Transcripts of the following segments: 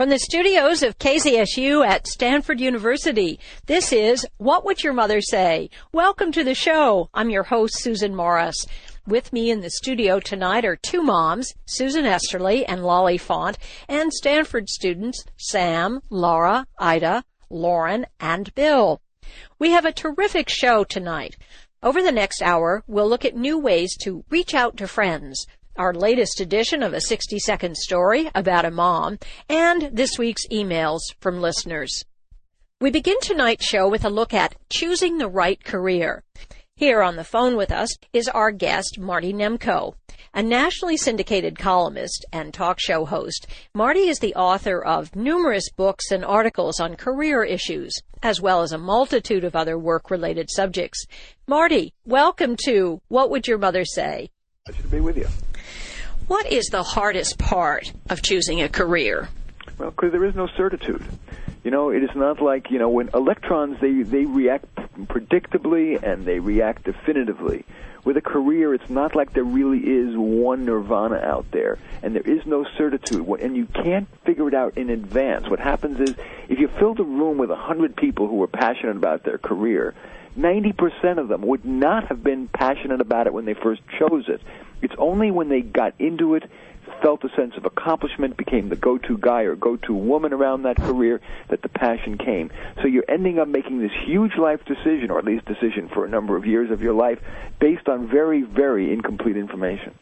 From the studios of KZSU at Stanford University, this is What Would Your Mother Say? Welcome to the show. I'm your host, Susan Morris. With me in the studio tonight are two moms, Susan Esterly and Lolly Font, and Stanford students, Sam, Laura, Ida, Lauren, and Bill. We have a terrific show tonight. Over the next hour, we'll look at new ways to reach out to friends, our latest edition of a 60 second story about a mom, and this week's emails from listeners. We begin tonight's show with a look at choosing the right career. Here on the phone with us is our guest, Marty Nemko, a nationally syndicated columnist and talk show host. Marty is the author of numerous books and articles on career issues, as well as a multitude of other work related subjects. Marty, welcome to What Would Your Mother Say? Pleasure to be with you. What is the hardest part of choosing a career? Well, because there is no certitude. You know, it is not like you know when electrons they they react predictably and they react definitively. With a career, it's not like there really is one nirvana out there, and there is no certitude, and you can't figure it out in advance. What happens is, if you fill the room with a hundred people who are passionate about their career, 90% of them would not have been passionate about it when they first chose it. It's only when they got into it, felt a sense of accomplishment, became the go-to guy or go-to woman around that career, that the passion came. So you're ending up making this huge life decision, or at least decision for a number of years of your life, based on very, very incomplete information.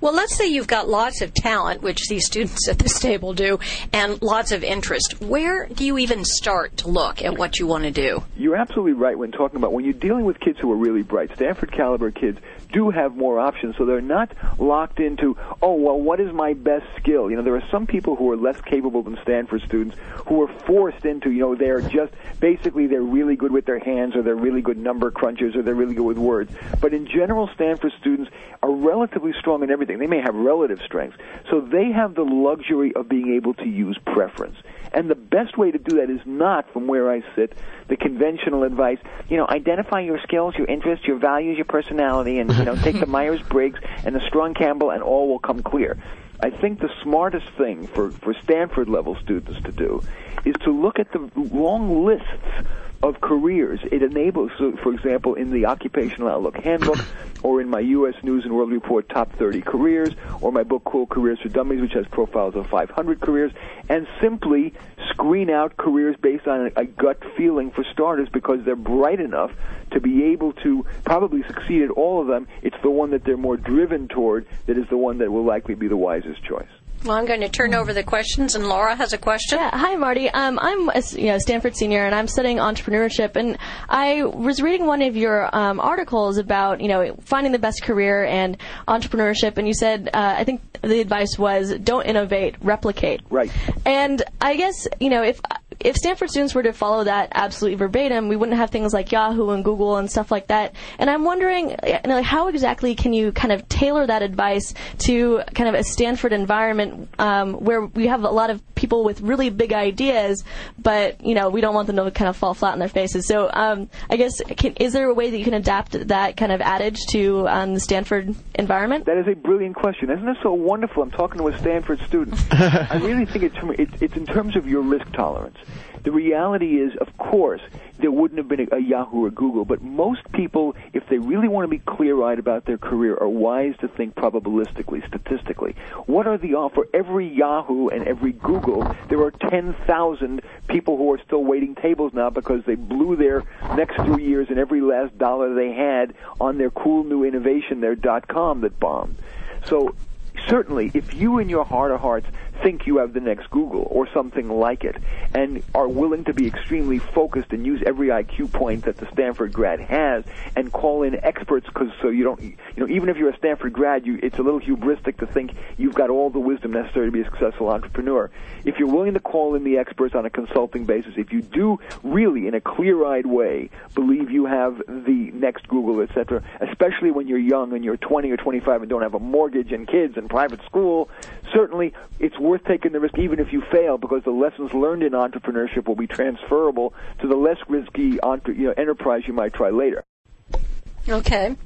Well, let's say you've got lots of talent, which these students at this table do, and lots of interest. Where do you even start to look at what you want to do? You're absolutely right when talking about when you're dealing with kids who are really bright. Stanford caliber kids do have more options, so they're not locked into, oh, well, what is my best skill? You know, there are some people who are less capable than Stanford students who are forced into, you know, they're just basically they're really good with their hands or they're really good number crunchers or they're really good with words. But in general, Stanford students are relatively strong in everything. They may have relative strengths. So they have the luxury of being able to use preference. And the best way to do that is not from where I sit, the conventional advice, you know, identify your skills, your interests, your values, your personality, and, you know, take the Myers Briggs and the Strong Campbell, and all will come clear. I think the smartest thing for, for Stanford level students to do is to look at the long lists of careers. It enables, so for example, in the Occupational Outlook Handbook, or in my U.S. News and World Report Top 30 Careers, or my book Cool Careers for Dummies, which has profiles of 500 careers, and simply screen out careers based on a, a gut feeling for starters because they're bright enough to be able to probably succeed at all of them. It's the one that they're more driven toward that is the one that will likely be the wisest choice. Well, I'm going to turn over the questions, and Laura has a question. Yeah, hi, Marty. Um, I'm a you know, Stanford senior, and I'm studying entrepreneurship. And I was reading one of your um, articles about you know finding the best career and entrepreneurship, and you said uh, I think the advice was don't innovate, replicate. Right. And I guess you know if if Stanford students were to follow that absolutely verbatim, we wouldn't have things like Yahoo and Google and stuff like that. And I'm wondering, you know, how exactly can you kind of tailor that advice to kind of a Stanford environment um, where we have a lot of people with really big ideas, but you know we don't want them to kind of fall flat on their faces. So um, I guess can, is there a way that you can adapt that kind of adage to um, the Stanford environment? That is a brilliant question. Isn't it so wonderful? I'm talking to a Stanford student. I really think it's, it's it's in terms of your risk tolerance. The reality is, of course, there wouldn't have been a, a Yahoo or Google, but most people, if they really want to be clear-eyed about their career, are wise to think probabilistically, statistically. What are the offer? Every Yahoo and every Google, there are 10,000 people who are still waiting tables now because they blew their next three years and every last dollar they had on their cool new innovation, their dot com that bombed. So certainly, if you in your heart of hearts think you have the next Google or something like it, and are willing to be extremely focused and use every IQ point that the Stanford grad has, and call in experts because so you don't, you know, even if you're a Stanford grad, you, it's a little hubristic to think you've got all the wisdom necessary to be a successful entrepreneur. If you're willing to call in the experts on a consulting basis, if you do really, in a clear-eyed way, believe you have the next Google, etc., especially when you're young and you're 20 or 25 and don't have a mortgage and kids and private school, certainly it's worth taking the risk even if you fail because the lessons learned in entrepreneurship will be transferable to the less risky entre- you know, enterprise you might try later. Okay.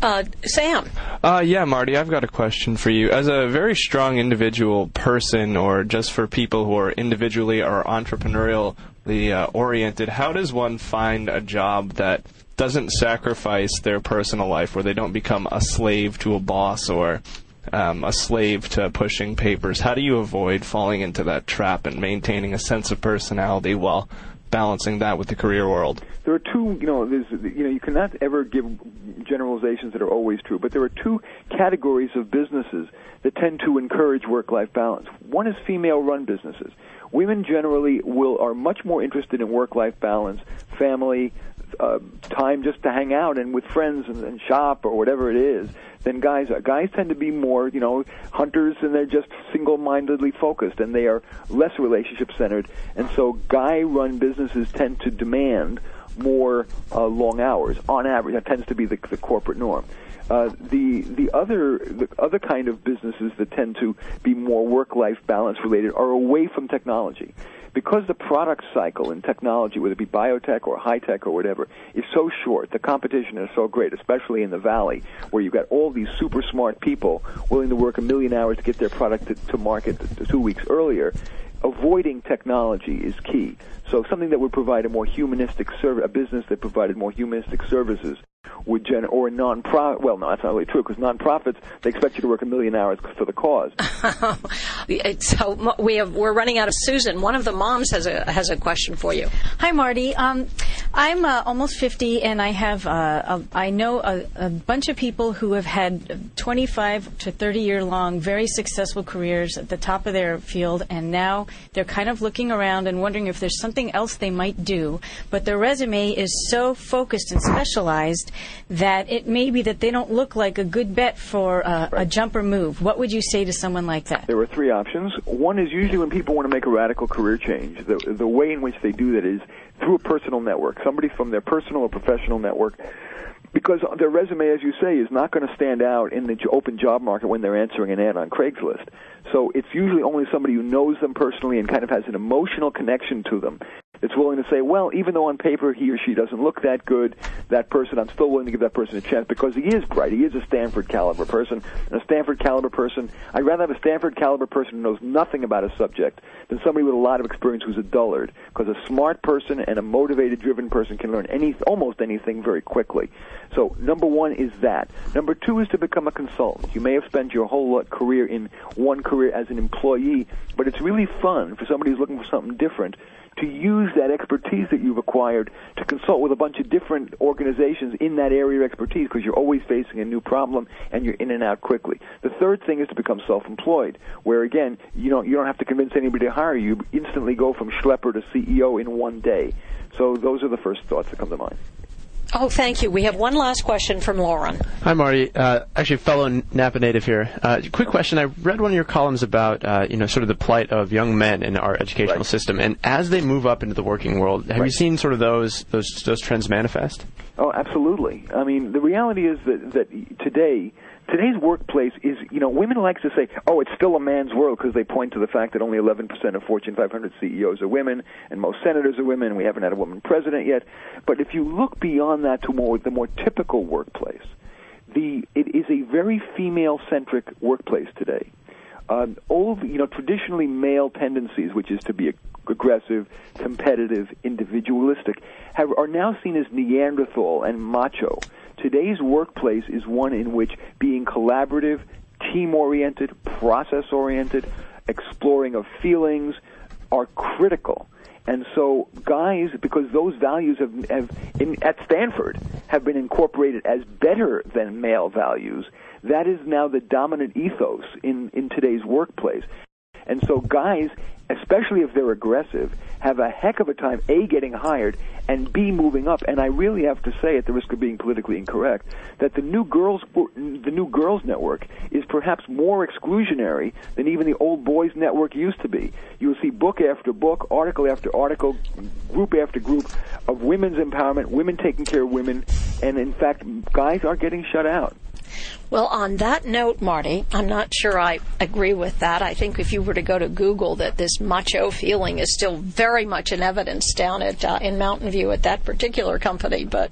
Uh, Sam. Uh, yeah, Marty, I've got a question for you. As a very strong individual person, or just for people who are individually or entrepreneurially uh, oriented, how does one find a job that doesn't sacrifice their personal life, where they don't become a slave to a boss or um, a slave to pushing papers? How do you avoid falling into that trap and maintaining a sense of personality while balancing that with the career world? There are two, you know, there's, you know, you cannot ever give generalizations that are always true, but there are two categories of businesses that tend to encourage work-life balance. One is female-run businesses. Women generally will are much more interested in work-life balance, family, uh, time just to hang out and with friends and, and shop or whatever it is than guys are. Guys tend to be more, you know, hunters and they're just single-mindedly focused and they are less relationship-centered. And so guy-run businesses tend to demand more uh, long hours on average. That tends to be the, the corporate norm. Uh, the the other the other kind of businesses that tend to be more work life balance related are away from technology because the product cycle in technology, whether it be biotech or high tech or whatever, is so short, the competition is so great, especially in the valley, where you've got all these super smart people willing to work a million hours to get their product to, to market two weeks earlier. Avoiding technology is key. So something that would provide a more humanistic service, a business that provided more humanistic services would gen or non-profit. Well, no, that's not really true because non-profits they expect you to work a million hours for the cause. so we have we're running out of Susan. One of the moms has a has a question for you. Hi, Marty. Um, I'm uh, almost 50, and I have uh, a, I know a, a, bunch of people who have had 25 to 30 year long, very successful careers at the top of their field, and now they're kind of looking around and wondering if there's something else they might do. But their resume is so focused and specialized that it may be that they don't look like a good bet for uh, right. a jumper move. What would you say to someone like that? There are three options. One is usually when people want to make a radical career change. The, the way in which they do that is through a personal network, somebody from their personal or professional network because their resume, as you say, is not going to stand out in the open job market when they're answering an ad on Craigslist. So it's usually only somebody who knows them personally and kind of has an emotional connection to them that's willing to say, well, even though on paper he or she doesn't look that good, that person, I'm still willing to give that person a chance because he is bright. He is a Stanford caliber person. And a Stanford caliber person, I'd rather have a Stanford caliber person who knows nothing about a subject than somebody with a lot of experience who's a dullard. Because a smart person and a motivated, driven person can learn any, almost anything very quickly. So number one is that. Number two is to become a consultant. You may have spent your whole uh, career in one career as an employee, but it's really fun for somebody who's looking for something different to use that expertise that you've acquired to consult with a bunch of different organizations in that area of expertise because you're always facing a new problem and you're in and out quickly. The third thing is to become self-employed, where again, you don't you don't have to convince anybody to hire you. You instantly go from schlepper to CEO in one day. So those are the first thoughts that come to mind. Oh, thank you. We have one last question from Lauren. Hi, Marty. Uh, actually, fellow Napa native here. Uh, quick question. I read one of your columns about, uh, you know, sort of the plight of young men in our educational right. system, and as they move up into the working world, have right. you seen sort of those those those trends manifest? Oh, absolutely. I mean, the reality is that that today today's workplace is, you know, women like to say, oh, it's still a man's world because they point to the fact that only 11% of Fortune 500 CEOs are women and most senators are women and we haven't had a woman president yet. But if you look beyond that to more the more typical workplace, the it is a very female-centric workplace today. Um, old, you know, traditionally male tendencies, which is to be aggressive, competitive, individualistic, have, are now seen as Neanderthal and macho. Today's workplace is one in which being collaborative, team oriented, process oriented, exploring of feelings are critical. And so, guys, because those values have, have in, at Stanford have been incorporated as better than male values, that is now the dominant ethos in, in today's workplace. And so, guys especially if they're aggressive, have a heck of a time a getting hired and b moving up. And I really have to say, at the risk of being politically incorrect, that the new girls the new girls network is perhaps more exclusionary than even the old boys network used to be. You'll see book after book, article after article, group after group of women's empowerment, women taking care of women, and in fact, guys are getting shut out. Well, on that note, Marty, I'm not sure I agree with that. I think if you were to go to Google, that this macho feeling is still very much in evidence down at uh, in Mountain View at that particular company. But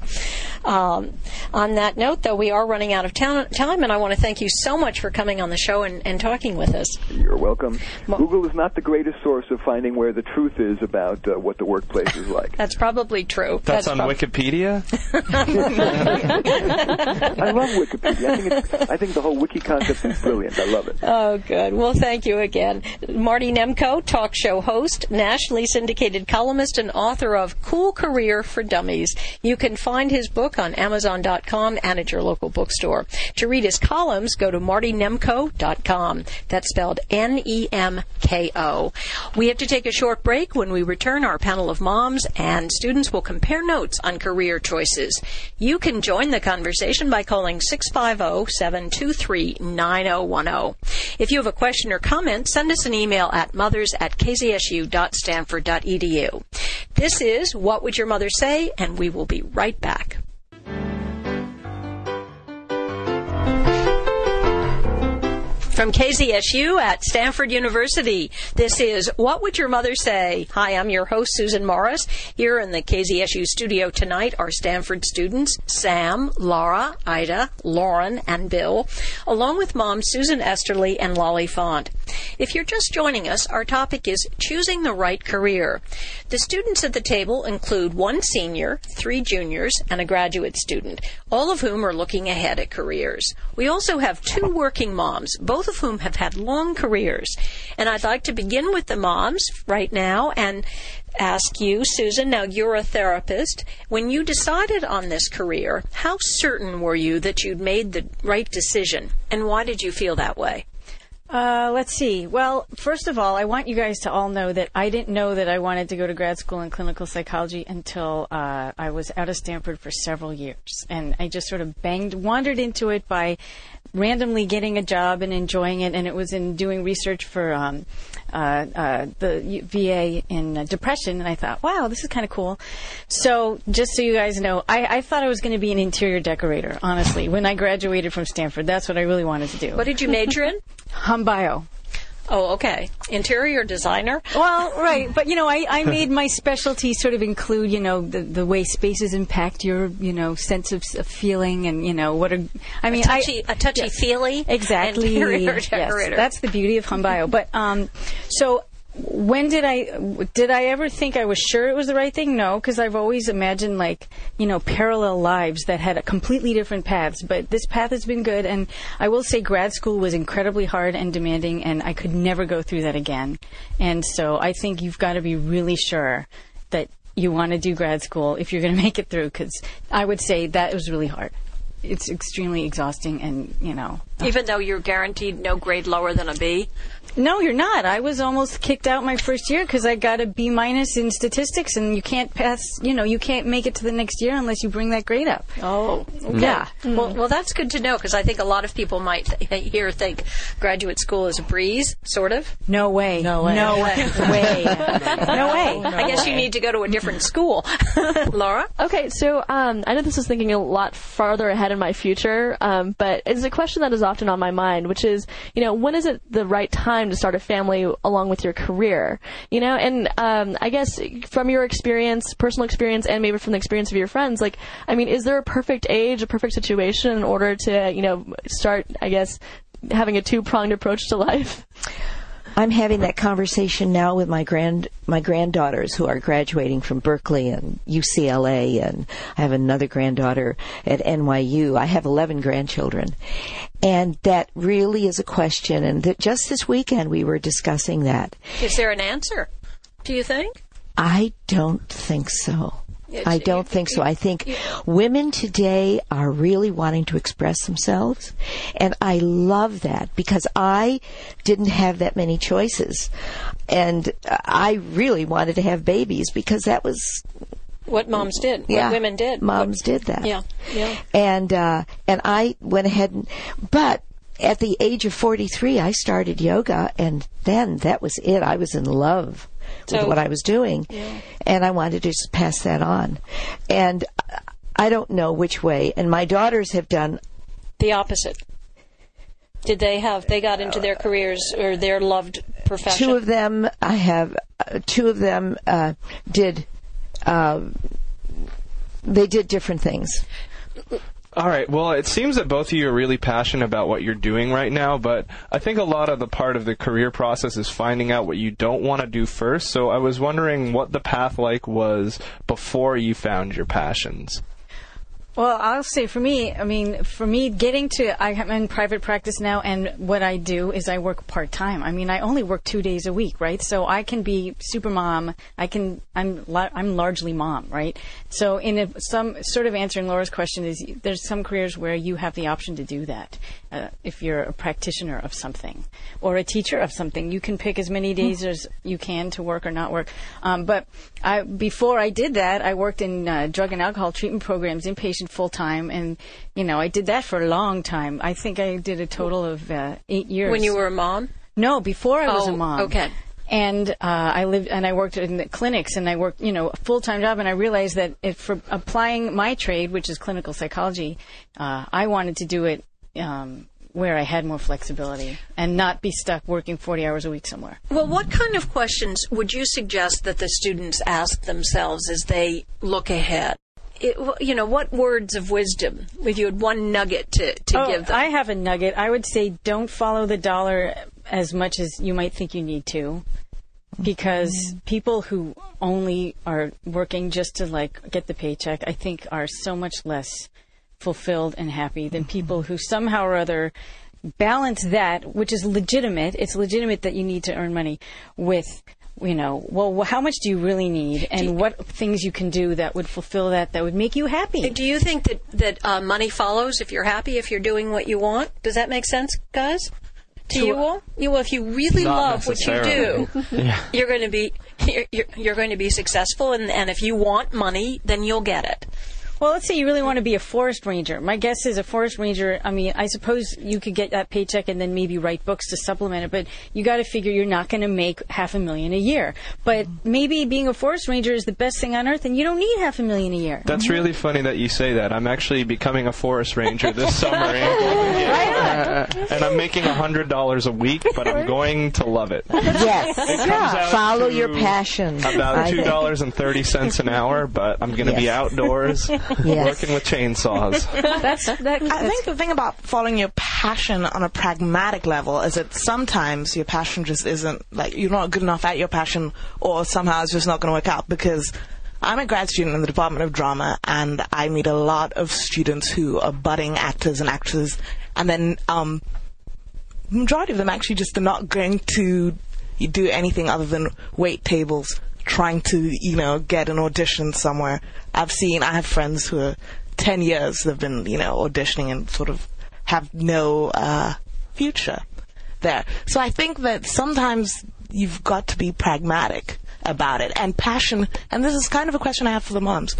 um, on that note, though, we are running out of town, time, and I want to thank you so much for coming on the show and, and talking with us. You're welcome. Google is not the greatest source of finding where the truth is about uh, what the workplace is like. That's probably true. That's, That's on prob- Wikipedia. I love Wikipedia. I think, I think the whole wiki concept is brilliant. I love it. Oh, good. Well, thank you again. Marty Nemko, talk show host, nationally syndicated columnist, and author of Cool Career for Dummies. You can find his book on Amazon.com and at your local bookstore. To read his columns, go to martynemko.com. That's spelled N-E-M-K-O. We have to take a short break. When we return, our panel of moms and students will compare notes on career choices. You can join the conversation by calling oh 650-723-9010. If you have a question or comment, send us an email at mothers at kzsu.stanford.edu. This is What Would Your Mother Say? and we will be right back. From KZSU at Stanford University, this is What Would Your Mother Say? Hi, I'm your host, Susan Morris. Here in the KZSU studio tonight are Stanford students Sam, Laura, Ida, Lauren, and Bill, along with mom Susan Esterly and Lolly Font. If you're just joining us, our topic is choosing the right career. The students at the table include one senior, three juniors, and a graduate student, all of whom are looking ahead at careers. We also have two working moms, both of whom have had long careers. And I'd like to begin with the moms right now and ask you, Susan, now you're a therapist. When you decided on this career, how certain were you that you'd made the right decision? And why did you feel that way? Uh, let's see. Well, first of all, I want you guys to all know that I didn't know that I wanted to go to grad school in clinical psychology until uh, I was out of Stanford for several years, and I just sort of banged, wandered into it by randomly getting a job and enjoying it, and it was in doing research for um, the VA in uh, depression, and I thought, wow, this is kind of cool. So, just so you guys know, I, I thought I was going to be an interior decorator. Honestly, when I graduated from Stanford, that's what I really wanted to do. What did you major in? Hum bio. Oh, okay. Interior designer? Well, right, but you know, I, I made my specialty sort of include, you know, the, the way spaces impact your, you know, sense of, of feeling, and you know, what are, I mean, a touchy, I, a touchy yes, feely exactly. interior Yes, that's the beauty of hum bio. But um, so when did I did I ever think I was sure it was the right thing? No, because I've always imagined like you know parallel lives that had completely different paths. But this path has been good, and I will say grad school was incredibly hard and demanding, and I could never go through that again. And so I think you've got to be really sure that you want to do grad school if you're going to make it through. Because I would say that was really hard. It's extremely exhausting, and you know. Even though you're guaranteed no grade lower than a B? No, you're not. I was almost kicked out my first year because I got a B minus in statistics, and you can't pass. You know, you can't make it to the next year unless you bring that grade up. Oh, okay. Yeah. Well, well, that's good to know because I think a lot of people might th- here think graduate school is a breeze, sort of. No way. No way. No way. way. no way. I guess you need to go to a different school. Laura? Okay, so um, I know this is thinking a lot farther ahead in my future, um, but it's a question that is often on my mind, which is, you know, when is it the right time to start a family along with your career? You know, and um, I guess from your experience, personal experience, and maybe from the experience of your friends, like, I mean, is there a perfect age, a perfect situation in order to, you know, start, I guess, having a two pronged approach to life? I'm having that conversation now with my grand my granddaughters who are graduating from Berkeley and UCLA, and I have another granddaughter at NYU. I have 11 grandchildren, and that really is a question. And that just this weekend we were discussing that. Is there an answer? Do you think? I don't think so. I don't think so. I think women today are really wanting to express themselves. And I love that because I didn't have that many choices. And I really wanted to have babies because that was, What moms did, yeah, what women did. Moms did that. Yeah, yeah. And, uh, and I went ahead and, but at the age of 43, I started yoga and then that was it. I was in love with what I was doing. And I wanted to just pass that on. And I don't know which way. And my daughters have done The opposite. Did they have? They got into their careers or their loved profession. Two of them, I have. Uh, two of them uh, did. Uh, they did different things. All right. Well, it seems that both of you are really passionate about what you're doing right now, but I think a lot of the part of the career process is finding out what you don't want to do first. So I was wondering what the path like was before you found your passions. Well, I'll say for me, I mean, for me, getting to, I'm in private practice now, and what I do is I work part time. I mean, I only work two days a week, right? So I can be super mom. I can, I'm, I'm largely mom, right? So in a, some sort of answering Laura's question is, there's some careers where you have the option to do that. Uh, if you're a practitioner of something or a teacher of something, you can pick as many days as you can to work or not work. Um, but I, before I did that, I worked in uh, drug and alcohol treatment programs, inpatient full time, and you know I did that for a long time. I think I did a total of uh, eight years. When you were a mom? No, before I was oh, a mom. Okay. And uh, I lived and I worked in the clinics and I worked, you know, a full time job. And I realized that if for applying my trade, which is clinical psychology, uh, I wanted to do it um, where I had more flexibility and not be stuck working 40 hours a week somewhere. Well, what kind of questions would you suggest that the students ask themselves as they look ahead? It, you know, what words of wisdom, if you had one nugget to, to oh, give them? I have a nugget. I would say don't follow the dollar as much as you might think you need to. Because mm-hmm. people who only are working just to like get the paycheck, I think are so much less fulfilled and happy than mm-hmm. people who somehow or other balance that, which is legitimate. It's legitimate that you need to earn money with you know, well, how much do you really need, and you, what things you can do that would fulfill that, that would make you happy? Do you think that that uh, money follows if you're happy, if you're doing what you want? Does that make sense, guys? To, to you all, you well, if you really love what you do, yeah. you're going to be you're, you're, you're going to be successful, and, and if you want money, then you'll get it. Well, let's say you really want to be a forest ranger. My guess is a forest ranger. I mean, I suppose you could get that paycheck and then maybe write books to supplement it, but you got to figure you're not going to make half a million a year. But maybe being a forest ranger is the best thing on earth, and you don't need half a million a year. That's really funny that you say that. I'm actually becoming a forest ranger this summer, uh, and I'm making a hundred dollars a week, but I'm going to love it. Yes, yeah. follow your passion. About two dollars and thirty cents an hour, but I'm going to yes. be outdoors. yes. working with chainsaws. That's, that, I think the thing about following your passion on a pragmatic level is that sometimes your passion just isn't like you're not good enough at your passion, or somehow it's just not going to work out because. I'm a grad student in the Department of Drama, and I meet a lot of students who are budding actors and actresses, and then um, majority of them actually just are not going to do anything other than wait tables trying to, you know, get an audition somewhere. I've seen, I have friends who are 10 years have been, you know, auditioning and sort of have no uh, future there. So I think that sometimes you've got to be pragmatic about it and passion. And this is kind of a question I have for the moms.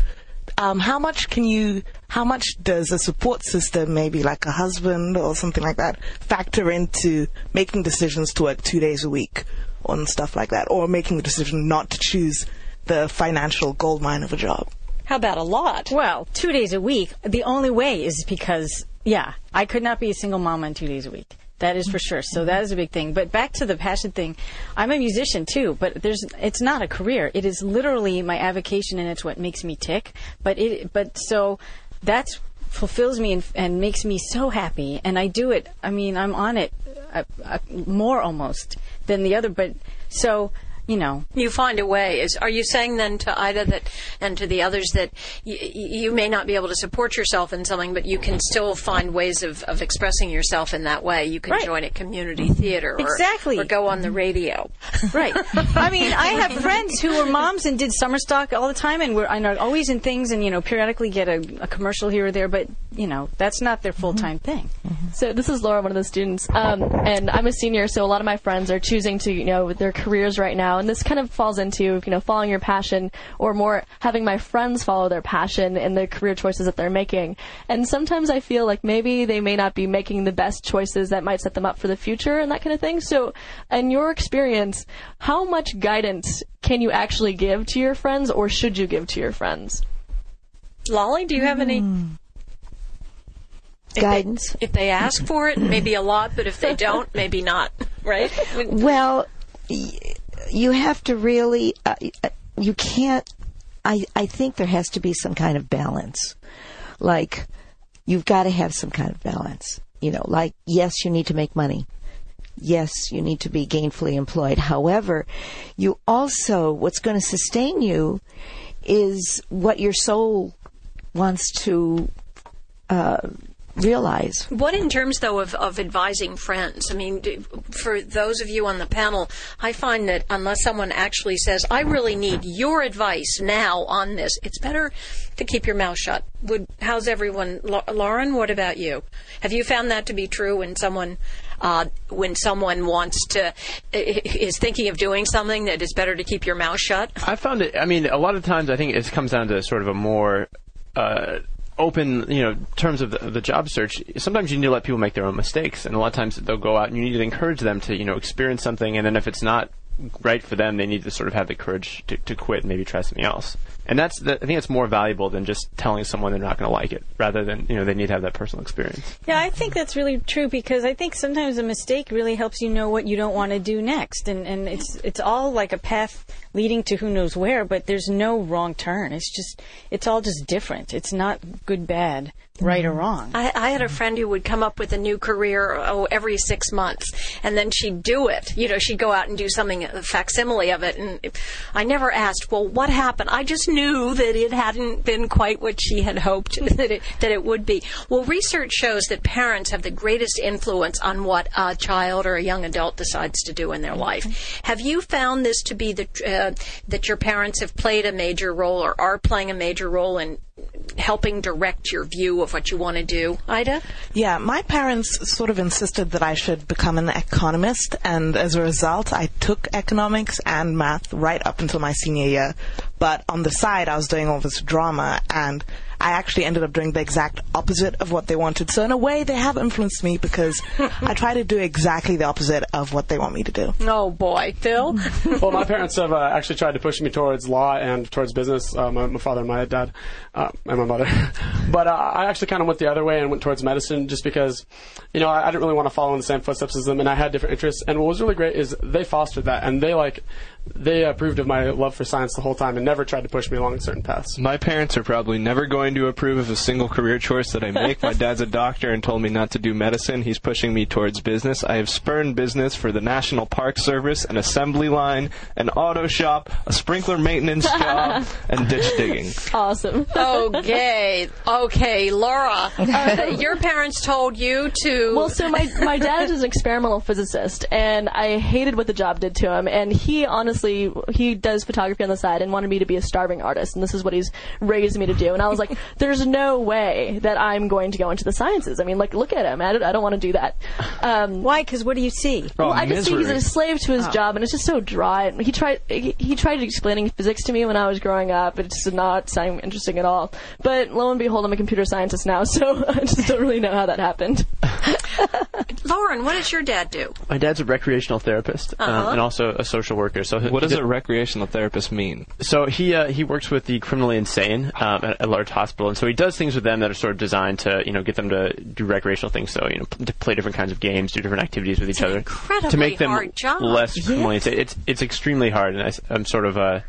Um, how much can you, how much does a support system, maybe like a husband or something like that, factor into making decisions to work two days a week on stuff like that, or making the decision not to choose the financial gold mine of a job. How about a lot? Well, two days a week. The only way is because, yeah, I could not be a single mom on two days a week. That is for sure. So that is a big thing. But back to the passion thing, I'm a musician too, but there's it's not a career. It is literally my avocation, and it's what makes me tick. But it but so that's fulfills me and, and makes me so happy, and I do it. I mean, I'm on it uh, uh, more almost than the other. But so you know, you find a way. Is are you saying then to Ida that and to the others that y- you may not be able to support yourself in something, but you can still find ways of, of expressing yourself in that way. You can right. join a community theater, or, exactly, or go on the radio. Right. I mean, I have friends who were moms and did summer stock all the time, and were I know always in things, and you know, periodically get a, a commercial here or there, but you know, that's not their full time mm-hmm. thing. Mm-hmm. So this is Laura, one of the students, um, and I'm a senior, so a lot of my friends are choosing to you know their careers right now and this kind of falls into you know following your passion or more having my friends follow their passion in the career choices that they're making. And sometimes I feel like maybe they may not be making the best choices that might set them up for the future and that kind of thing. So, in your experience, how much guidance can you actually give to your friends, or should you give to your friends? Lolly, do you have any? Hmm. guidance. If they ask for it, maybe a lot, but if they don't, maybe not, right? Well, y- you have to really, uh, you can't, I, I think there has to be some kind of balance. Like, you've got to have some kind of balance. You know, like, yes, you need to make money. Yes, you need to be gainfully employed. However, you also, what's going to sustain you is what your soul wants to uh, realize. What in terms, though, of, of advising friends? I mean, do- for those of you on the panel, I find that unless someone actually says, I really need your advice now on this, it's better to keep your mouth shut. Would How's everyone? Lau- Lauren, what about you? Have you found that to be true when someone. Uh, when someone wants to is thinking of doing something, that it's better to keep your mouth shut. I found it. I mean, a lot of times I think it comes down to sort of a more uh, open, you know, terms of the, the job search. Sometimes you need to let people make their own mistakes, and a lot of times they'll go out and you need to encourage them to, you know, experience something, and then if it's not right for them, they need to sort of have the courage to, to quit and maybe try something else. And that's the, I think it's more valuable than just telling someone they're not going to like it, rather than you know they need to have that personal experience. Yeah, I think that's really true because I think sometimes a mistake really helps you know what you don't want to do next, and and it's it's all like a path leading to who knows where, but there's no wrong turn. It's just it's all just different. It's not good, bad, right or wrong. I, I had a friend who would come up with a new career oh every six months, and then she'd do it. You know, she'd go out and do something a facsimile of it, and I never asked, well, what happened? I just knew that it hadn't been quite what she had hoped that it that it would be. Well, research shows that parents have the greatest influence on what a child or a young adult decides to do in their life. Have you found this to be the uh, that your parents have played a major role or are playing a major role in helping direct your view of what you want to do, Ida? Yeah, my parents sort of insisted that I should become an economist, and as a result, I took economics and math right up until my senior year. But on the side, I was doing all this drama, and I actually ended up doing the exact opposite of what they wanted. So in a way, they have influenced me because I try to do exactly the opposite of what they want me to do. Oh boy, Phil. well, my parents have uh, actually tried to push me towards law and towards business. Uh, my, my father and my dad, uh, and my mother. but uh, I actually kind of went the other way and went towards medicine, just because, you know, I, I didn't really want to follow in the same footsteps as them, and I had different interests. And what was really great is they fostered that, and they like they approved of my love for science the whole time, and never tried to push me along certain paths. My parents are probably never going to approve of a single career choice that I make. My dad's a doctor and told me not to do medicine. He's pushing me towards business. I have spurned business for the National Park Service, an assembly line, an auto shop, a sprinkler maintenance job, and ditch digging. Awesome. okay, okay, Laura. Uh, your parents told you to. Well, so my, my dad is an experimental physicist, and I hated what the job did to him. And he honestly, he does photography on the side and wanted me to be a starving artist, and this is what he's raised me to do. And I was like, there's no way that I'm going to go into the sciences. I mean, like, look at him. I don't, I don't want to do that. Um, Why? Because what do you see? well, Oh, I just see he's a slave to his job, and it's just so dry. He tried he, he tried explaining physics to me when I was growing up. but It just did not sound interesting at all. But lo and behold, I'm a computer scientist now, so I just don't really know how that happened. Lauren, what does your dad do? My dad's a recreational therapist um, Uh-huh. and also a social worker. So What does did- a recreational therapist mean? So he uh, he works with the criminally insane um, at a large hospital, and so he does things with them that are sort of designed to you know get them to do recreational things. So you know p- to play different kinds of games, do different activities with each an other incredibly to make them hard job. less criminally insane. It's it's extremely hard, and I, am sort of uh,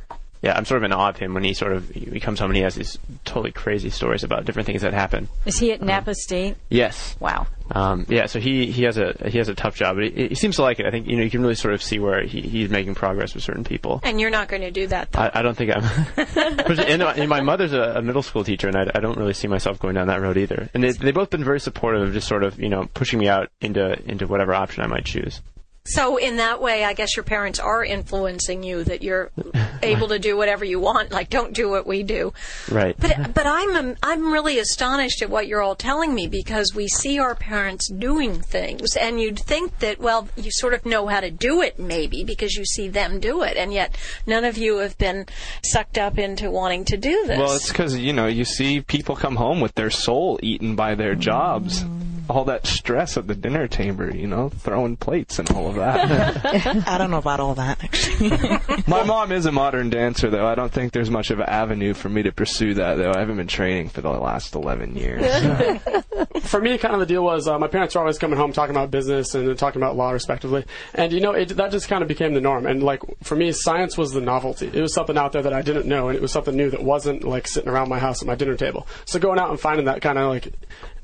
yeah I'm sort of in awe of him when he sort of he comes home and he has these totally crazy stories about different things that happen. Is he at Napa State? Yes. Wow. Um, yeah, so he, he has a he has a tough job, but he, he seems to like it. I think you know you can really sort of see where he, he's making progress with certain people. And you're not going to do that, though. I, I don't think I'm. and, and my mother's a, a middle school teacher, and I, I don't really see myself going down that road either. And they they both been very supportive of just sort of you know pushing me out into into whatever option I might choose. So in that way, I guess your parents are influencing you that you're able to do whatever you want. Like, don't do what we do. Right. But but I'm I'm really astonished at what you're all telling me because we see our parents doing things, and you'd think that well, you sort of know how to do it maybe because you see them do it, and yet none of you have been sucked up into wanting to do this. Well, it's because you know you see people come home with their soul eaten by their jobs. All that stress at the dinner table, you know, throwing plates and all of that. I don't know about all that, actually. My mom is a modern dancer, though. I don't think there's much of an avenue for me to pursue that, though. I haven't been training for the last 11 years. For me, kind of the deal was uh, my parents were always coming home talking about business and talking about law, respectively. And, you know, it, that just kind of became the norm. And, like, for me, science was the novelty. It was something out there that I didn't know, and it was something new that wasn't, like, sitting around my house at my dinner table. So going out and finding that kind of, like,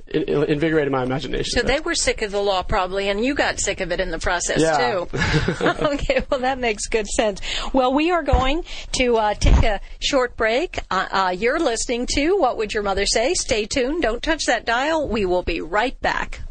it, it invigorated my imagination. So they were sick of the law probably, and you got sick of it in the process Yeah. too. okay, well that makes good sense. Well, we are going to uh, take a short break. Uh, uh, you're listening to What Would Your Mother Say? Stay tuned. Don't touch that dial. We will be right back.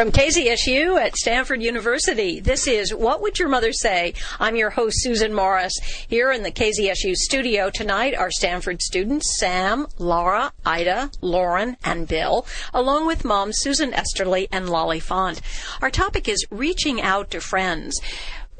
From KZSU at Stanford University, this is What Would Your Mother Say? I'm your host, Susan Morris. Here in the KZSU studio tonight are Stanford students Sam, Laura, Ida, Lauren, and Bill, along with moms Susan Esterly and Lolly Font. Our topic is reaching out to friends.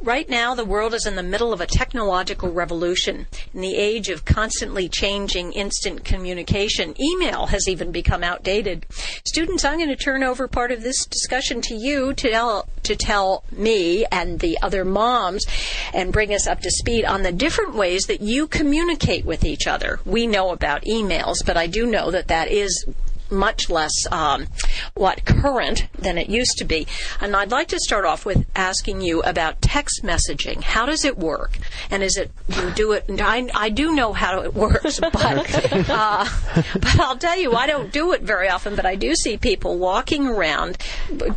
Right now, the world is in the middle of a technological revolution. In the age of constantly changing instant communication, email has even become outdated. Students, I'm going to turn over part of this discussion to you to tell, to tell me and the other moms and bring us up to speed on the different ways that you communicate with each other. We know about emails, but I do know that that is much less um, what current than it used to be. And I'd like to start off with asking you about text messaging. How does it work? And is it you do it? I, I do know how it works, but uh, but I'll tell you, I don't do it very often. But I do see people walking around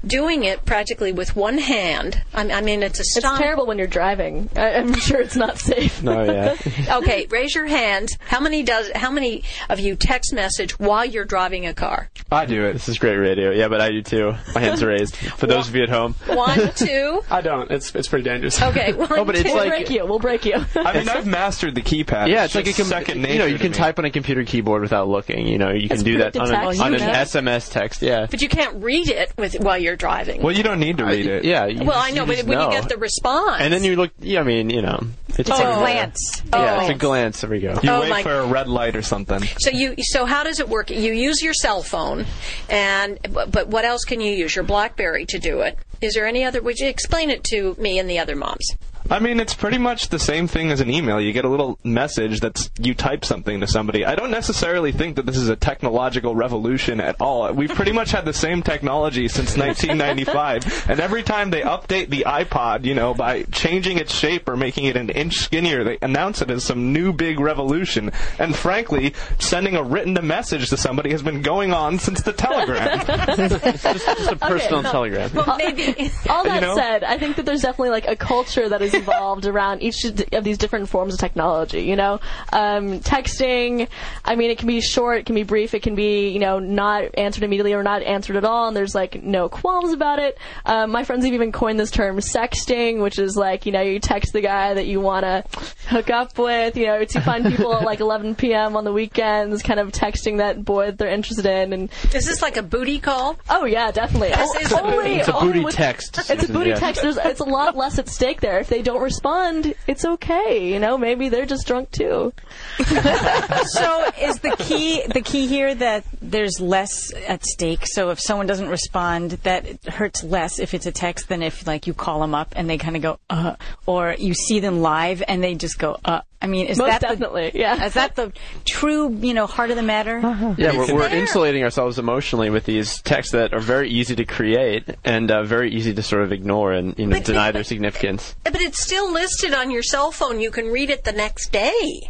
doing it practically with one hand. I, I mean, it's It's terrible when you're driving. I, I'm sure it's not safe. No, yeah. okay, raise your hands. How many does? How many of you text message while you're driving a car? I do it. This is great radio. Yeah, but I do too. My hands are raised. For those of you at home. One, two. I don't. It's it's pretty dangerous. Okay, one, Oh, but it's two. We'll break you. We'll break you. I mean, I've mastered the keypad. Yeah, it's like a just com- second nature you know you to can me. type on a computer keyboard without looking. You know you can It's do that predictive on, text. on an you SMS text. Yeah. But you can't read it with while you're driving. Well, you don't need to read it. Yeah. you Well, just- I know, but just when know. you get the response, and then you look. Yeah, I mean, you know, it's, It's a glance. Yeah, it's Oh. a glance. There we go. You Oh, wait my- for a red light or something. so you so how does it work? You use your cell phone, and but what else can you use? Your BlackBerry to do it. Is there any other? Would you explain it to me and the other moms? I mean, it's pretty much the same thing as an email. You get a little message that's you type something to somebody. I don't necessarily think that this is a technological revolution at all. We've pretty much had the same technology since 1995, and every time they update the iPod, you know, by changing its shape or making it an inch skinnier, they announce it as some new big revolution. And frankly, sending a written message to somebody has been going on since the telegram. Just a personal no. telegram. Well, maybe. All that You know? said, I think that there's definitely like a culture that is evolved around each of these different forms of technology. You know, um, texting. I mean, it can be short, it can be brief, it can be you know not answered immediately or not answered at all, and there's like no qualms about it. Um, my friends have even coined this term sexting, which is like you know you text the guy that you want to hook up with. You know, to find people at like 11 p.m. on the weekends, kind of texting that boy that they're interested in, and Is this like a booty call? oh yeah, definitely. This is a Only- booty It's a booty with- text. it's a booty yeah. text. There's, it's a lot less at stake there. If they don't respond, it's okay. You know, maybe they're just drunk too. so is the key the key here that there's less at stake? So if someone doesn't respond, that hurts less if it's a text than if like you call them up and they kind of go uh, or you see them live and they just go uh. I mean, is Most that definitely, the, yeah. Is that the true you know heart of the matter? Yeah, we're, we're insulating ourselves emotionally with these texts that are very easy to create and uh, very easy to sort of ignore and you know But- deny their significance. But it's still listed on your cell phone. You can read it the next day.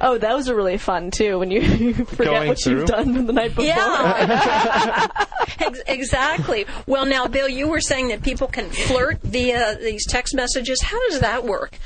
Oh, those are really fun too. When you, you forget Going what through? you've done the night before. Yeah, exactly. Well, now, Bill, you were saying that people can flirt via these text messages. How does that work?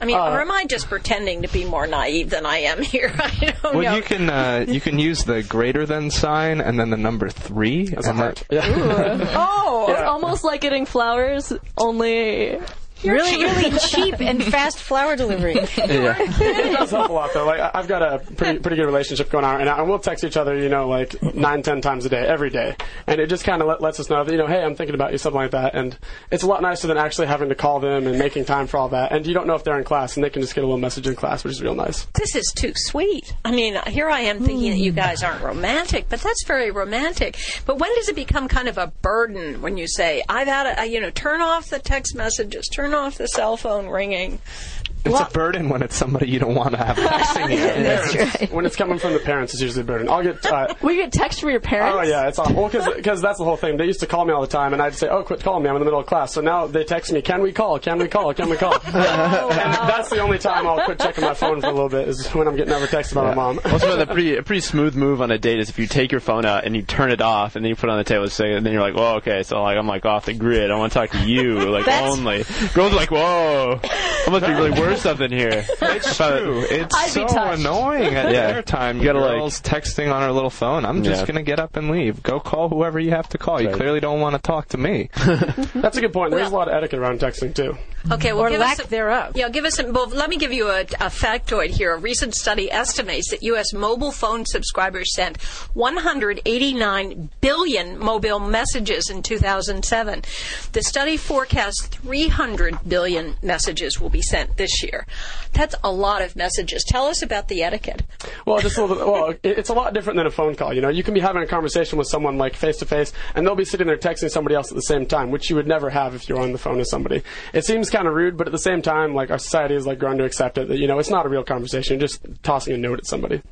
I mean, Uh, or am I just pretending to be more naive than I am here? I don't Well, know. you can uh, you can use the greater than sign and then the number three. That's a and heart. that- Yeah. Oh, it's almost like getting flowers, only really, really cheap and fast flower delivery. it does help a lot though. Like I- I've got a pretty pretty good relationship going on right now, and we'll text each other, you know, like nine, ten times a day, every day, and it just kind of let, lets us know that you know, hey, I'm thinking about you, something like that, and it's a lot nicer than actually having to call them and making time for all that. And you don't know if they're in class, and they can just get a little message in class, which is real nice. This is too sweet. I mean, here I am thinking that you guys aren't romantic, but that's very romantic. But when does it become kind of a burden when you say, I've had a, you know, turn off the text messages, turn off the cell phone ringing? It's a burden when it's somebody you don't want to have texting you. That's right. When it's coming from the parents, it's usually a burden. I'll get. Uh, We get text from your parents. Oh yeah, it's awful. Well, because that's the whole thing. They used to call me all the time, and I'd say, "Oh, quit calling me. I'm in the middle of class." So now they text me, "Can we call? Can we call? Can we call?" and that's the only time I'll quit checking my phone for a little bit is when I'm getting over text about my mom. Also, the pretty a pretty smooth move on a date is if you take your phone out and you turn it off and then you put it on the table, say, and then you're like, "Well, okay, so like I'm like off the grid. I want to talk to you, like only." Girls are like, "Whoa, I must be really worth something here." It's true. It's I'd be so touched. annoying at Yeah. dinner time. You gotta, like- girls texting on her little phone. I'm just Yeah. gonna get up and leave. Go call whoever you have to call. You Right. clearly don't want to talk to me. That's a good point. There's a lot of etiquette around texting too. Okay, well, Or give lack us a, thereof. Yeah, give us some. Well, let me give you a, a factoid here. A recent study estimates that U.S. mobile phone subscribers sent 189 billion mobile messages in 2007. The study forecasts 300 billion messages will be sent this year. That's a lot of messages. Tell us about the etiquette. Well, just a little. Well, it's a lot different than a phone call. You know, you can be having a conversation with someone like face to face, and they'll be sitting there texting somebody else at the same time, which you would never have if you're on the phone with somebody. It seems kind of rude, but at the same time, like our society has like grown to accept it that you know it's not a real conversation. Just tossing a note at somebody.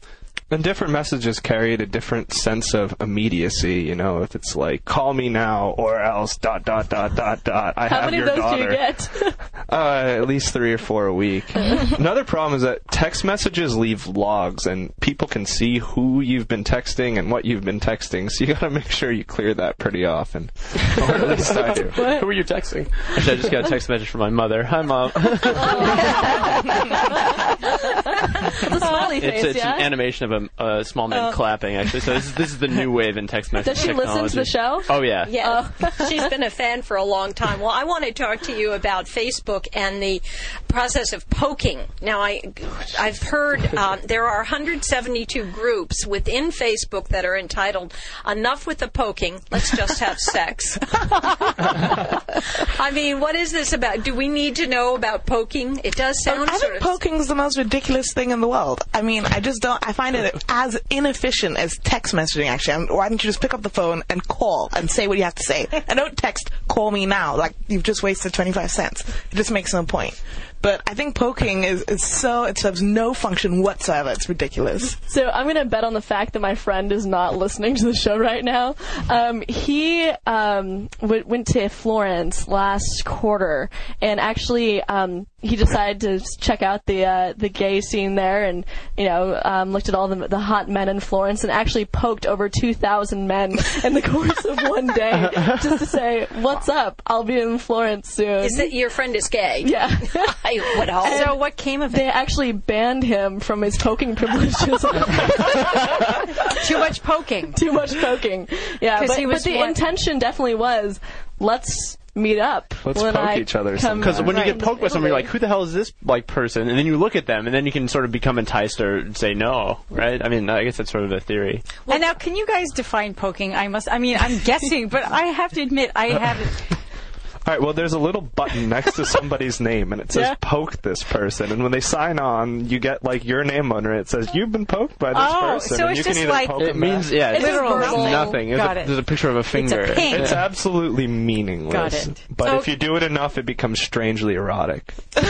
And different messages carry a different sense of immediacy. You know, if it's like "call me now" or else dot dot dot dot dot. I How have many your of those daughter. do you get? Uh, at least three or four a week. Another problem is that text messages leave logs, and people can see who you've been texting and what you've been texting. So you got to make sure you clear that pretty often. or at least I do. Who are you texting? Actually, I just got a text message from my mother. Hi, mom. The smiley face, it's it's yeah? an animation of a, a small man clapping, actually. So this is, this is the new wave in text message Does she listen to the show? Oh yeah. Yeah, she's been a fan for a long time. Well, I want to talk to you about Facebook and the process of poking. Now, I, I've heard uh, there are 172 groups within Facebook that are entitled "Enough with the poking, let's just have sex." I mean, what is this about? Do we need to know about poking? It does sound I sort think of. poking is the most ridiculous thing in the world. I mean, I just don't. I find it as inefficient as text messaging. Actually, I why don't you just pick up the phone and call and say what you have to say, and don't text "call me now" like you've just wasted twenty five cents. It just makes no point. But I think poking is, is so it serves no function whatsoever. It's ridiculous. So I'm going to bet on the fact that my friend is not listening to the show right now. Um, he um, w- went to Florence last quarter, and actually um, he decided to check out the uh, the gay scene there, and you know um, looked at all the the hot men in Florence, and actually poked over 2,000 men in the course of one day, just to say, "What's up? I'll be in Florence soon." Is that your friend is gay? yeah. I would hope. So what came of it? They actually banned him from his poking privileges. Too much poking. too much poking. Yeah, but, he but the one- intention definitely was let's meet up. Let's when poke I each other Because when you from get poked by someone, you're like, "Who the hell is this like person?" And then you look at them, and then you can sort of become enticed or say no, right? I mean, I guess that's sort of a theory. and now, can you guys define poking? I must. I mean, I'm guessing, but I have to admit, I haven't. All right. Well, there's a little button next to somebody's name, and it says Yeah. "poke this person." And when they sign on, you get like your name under it. It says you've been poked by this Oh, person, so and it's you can just either like- poke It them means back. yeah, It's literal it's nothing. nothing. There's Got a, it. there's a picture of a finger. ping. It's absolutely meaningless. Got it. But So- if you do it enough, it becomes strangely erotic. Got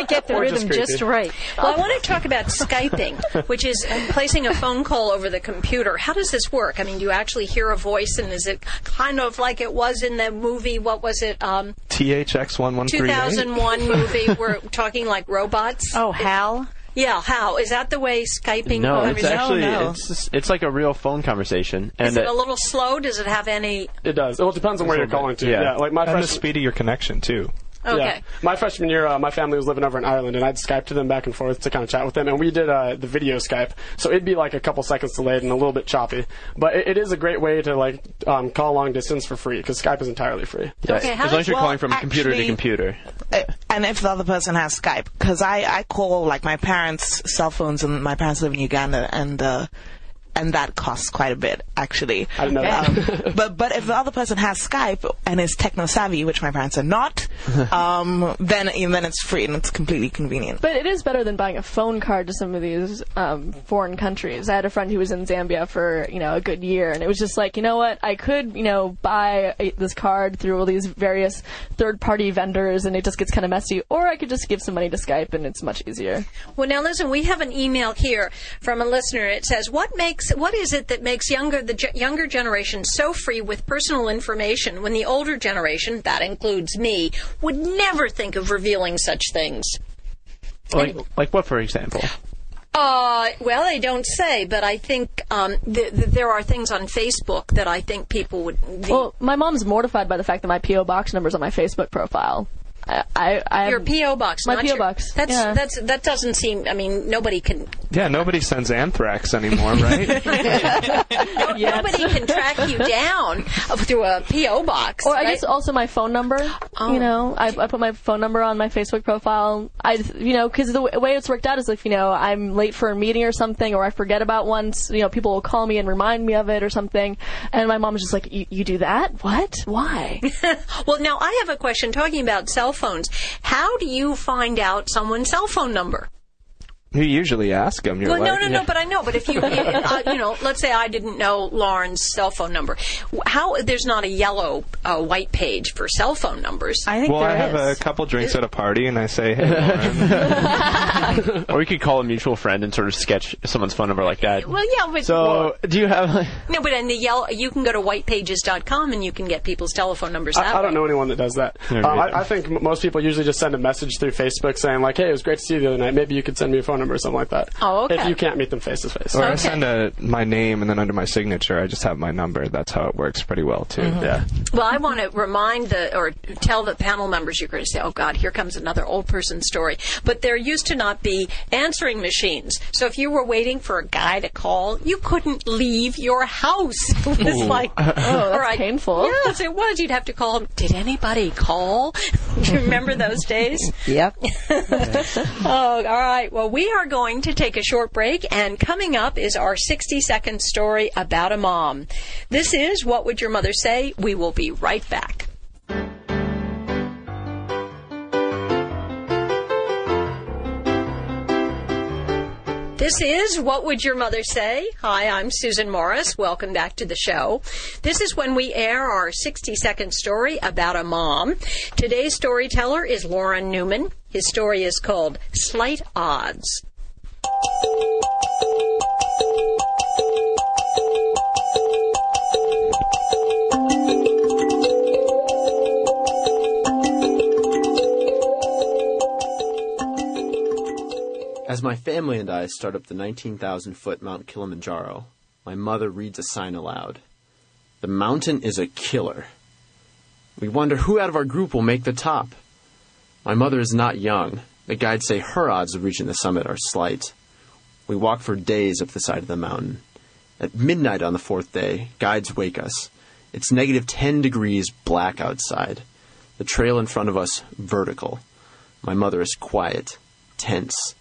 to get the Or rhythm just just, right. Well, I want to talk about Skyping, which is placing a phone call over the computer. How does this work? I mean, do you actually hear a voice, and is it kind of like it was in the movie? What was it? Um, THX one one three eight. 2001 movie. We're talking like robots. Oh, Hal. Yeah, how is that the way Skyping? No, I it's mean, actually no. it's just, it's like a real phone conversation. And is it uh, a little slow? Does it have any? It does. Well, it depends on where you're calling to. Yeah. Yeah, like my And the friends. speed of your connection too. Okay. Yeah. My freshman year, uh, my family was living over in Ireland, and I'd Skype to them back and forth to kind of chat with them, and we did uh, the video Skype. So it'd be like a couple seconds delayed and a little bit choppy, but it, it is a great way to like um, call long distance for free because Skype is entirely free. Yeah, Okay, how as long as you're well, calling from computer to computer. Uh, and if the other person has Skype, because I, I call like my parents' cell phones, and my parents live in Uganda, and uh, and that costs quite a bit actually. I didn't know that. Um, but but if the other person has Skype and is techno savvy, which my parents are not, um, then then it's free and it's completely convenient. But it is better than buying a phone card to some of these um, foreign countries. I had a friend who was in Zambia for you know a good year, and it was just like, you know what, I could you know buy a, this card through all these various third-party vendors, and it just gets kind of messy. Or I could just give some money to Skype, and it's much easier. Well, now listen, we have an email here from a listener. It says, "What makes what is it that makes younger the ge- younger generation so free with personal information when the older generation, that includes me, would never think of revealing such things?" Like, like what, for example? Uh, well, they don't say, but I think um, th- th- there are things on Facebook that I think people would. The, Well, my mom's mortified by the fact that my PO box number's on my Facebook profile. I, I, I your PO box, my not PO your- box, That's yeah. that's that doesn't seem. I mean, nobody can Yeah, nobody sends anthrax anymore, right? Yes. nobody can track you down through a PO box. Or I guess also my phone number. Oh. You know, I, I put my phone number on my Facebook profile. I, you know, because the way it's worked out is if you know I'm late for a meeting or something, or I forget about once, you know, people will call me and remind me of it or something. And my mom's just like, "You, you do that? What? Why?" Well, now I have a question talking about cell phones. How do you find out someone's cell phone number? You usually ask them. You're Well, no, like, no, no. But I know. But if you, uh, you know, let's say I didn't know Lauren's cell phone number. How there's not a yellow, uh, white page for cell phone numbers. I think Well, I there have is. a couple drinks at a party, and I say, "Hey, Lauren." or we could call a mutual friend and sort of sketch someone's phone number like that. well, yeah, but So, do you have? Like, no, but in the yellow, you can go to whitepages.com and you can get people's telephone numbers. That I, I don't know anyone that does that. Yeah, Um, I. I think m- most people usually just send a message through Facebook saying like, "Hey, it was great to see you the other night. Maybe you could send me a phone number or something like that." Oh, okay. If you can't meet them face to face. or I Okay. send a, my name, and then under my signature, I just have my number. That's how it works pretty well too. Mm-hmm. Yeah. Well, I want to remind the or tell the panel members you're going to say, "Oh God, here comes another old person story." But there used to not be answering machines, so if you were waiting for a guy to call, you couldn't leave your house. It was like, oh, that's painful. Yes, it was. You'd have to call. him, Did anybody call? Do you remember those days? Yep. Oh, all right. Well, we are going to take a short break, and coming up is our 60 second story about a mom. This is What Would Your Mother Say? We will be right back. This is What Would Your Mother Say? Hi, I'm Susan Morris. Welcome back to the show. This is when we air our 60 second story about a mom. Today's storyteller is Lauren Newman. His story is called Slight Odds. As my family and I start up the 19,000 foot Mount Kilimanjaro, my mother reads a sign aloud. The mountain is a killer. We wonder who out of our group will make the top. My mother is not young. The guides say her odds of reaching the summit are slight. We walk for days up the side of the mountain. At midnight on the fourth day, guides wake us. It's negative 10 degrees black outside. The trail in front of us vertical. My mother is quiet, tense.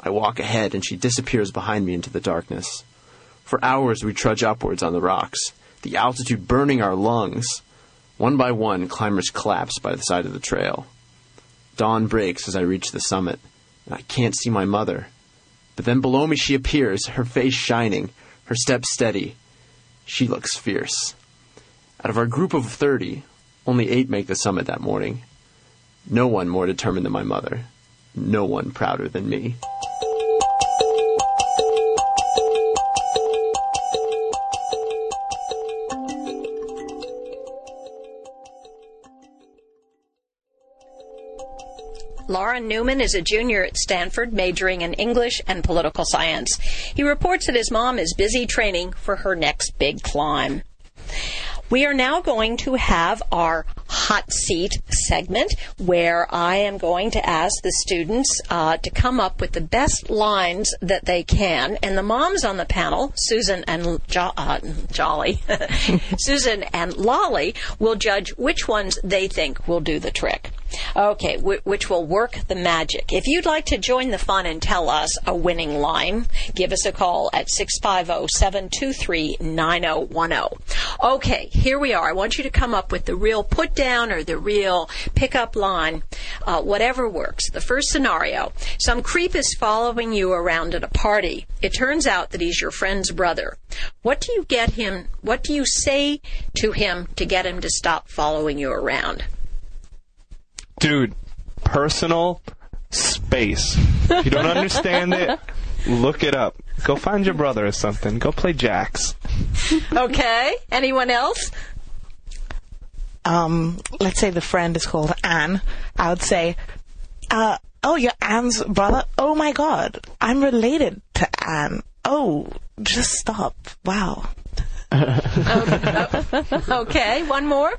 I walk ahead and she disappears behind me into the darkness. For hours we trudge upwards on the rocks, the altitude burning our lungs. One by one, climbers collapse by the side of the trail. Dawn breaks as I reach the summit, and I can't see my mother. But then below me she appears, her face shining, her step steady. She looks fierce. Out of our group of 30, only eight make the summit that morning. No one more determined than my mother. No one prouder than me. Lauren Newman is a junior at Stanford, majoring in English and political science. He reports that his mom is busy training for her next big climb. We are now going to have our hot seat segment where I am going to ask the students uh, to come up with the best lines that they can. And the moms on the panel, Susan and jo- uh, Jolly, Susan and Lolly, will judge which ones they think will do the trick. Okay, which will work the magic. If you'd like to join the fun and tell us a winning line, give us a call at 650-723-9010. Okay, here we are. I want you to come up with the real put down or the real pickup line, uh, whatever works. The first scenario, some creep is following you around at a party. It turns out that he's your friend's brother. What do you get him, what do you say to him to get him to stop following you around? Dude, personal space. If you don't understand it, look it up. Go find your brother or something. Go play jacks. Okay, anyone else? Um, let's say the friend is called Anne. I would say, uh, oh, you're Anne's brother? Oh my god, I'm related to Anne. Oh, just stop. Wow. Okay, one more.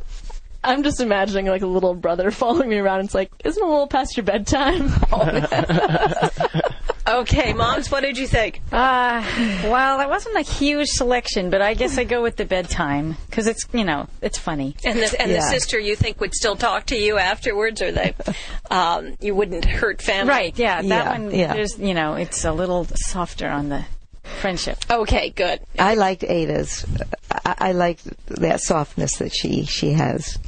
I'm just imagining like a little brother following me around. And It's like, isn't it a little past your bedtime? Okay, moms, what did you think? Uh, well, that wasn't a huge selection, but I guess I go with the bedtime because it's you know it's funny. And the and Yeah. the sister you think would still talk to you afterwards, or they um, you wouldn't hurt family, Right? Yeah, that Yeah, one. yeah. There's you know it's a little softer on the friendship. Okay, good. I liked Ada's. I, I liked that softness that she she has.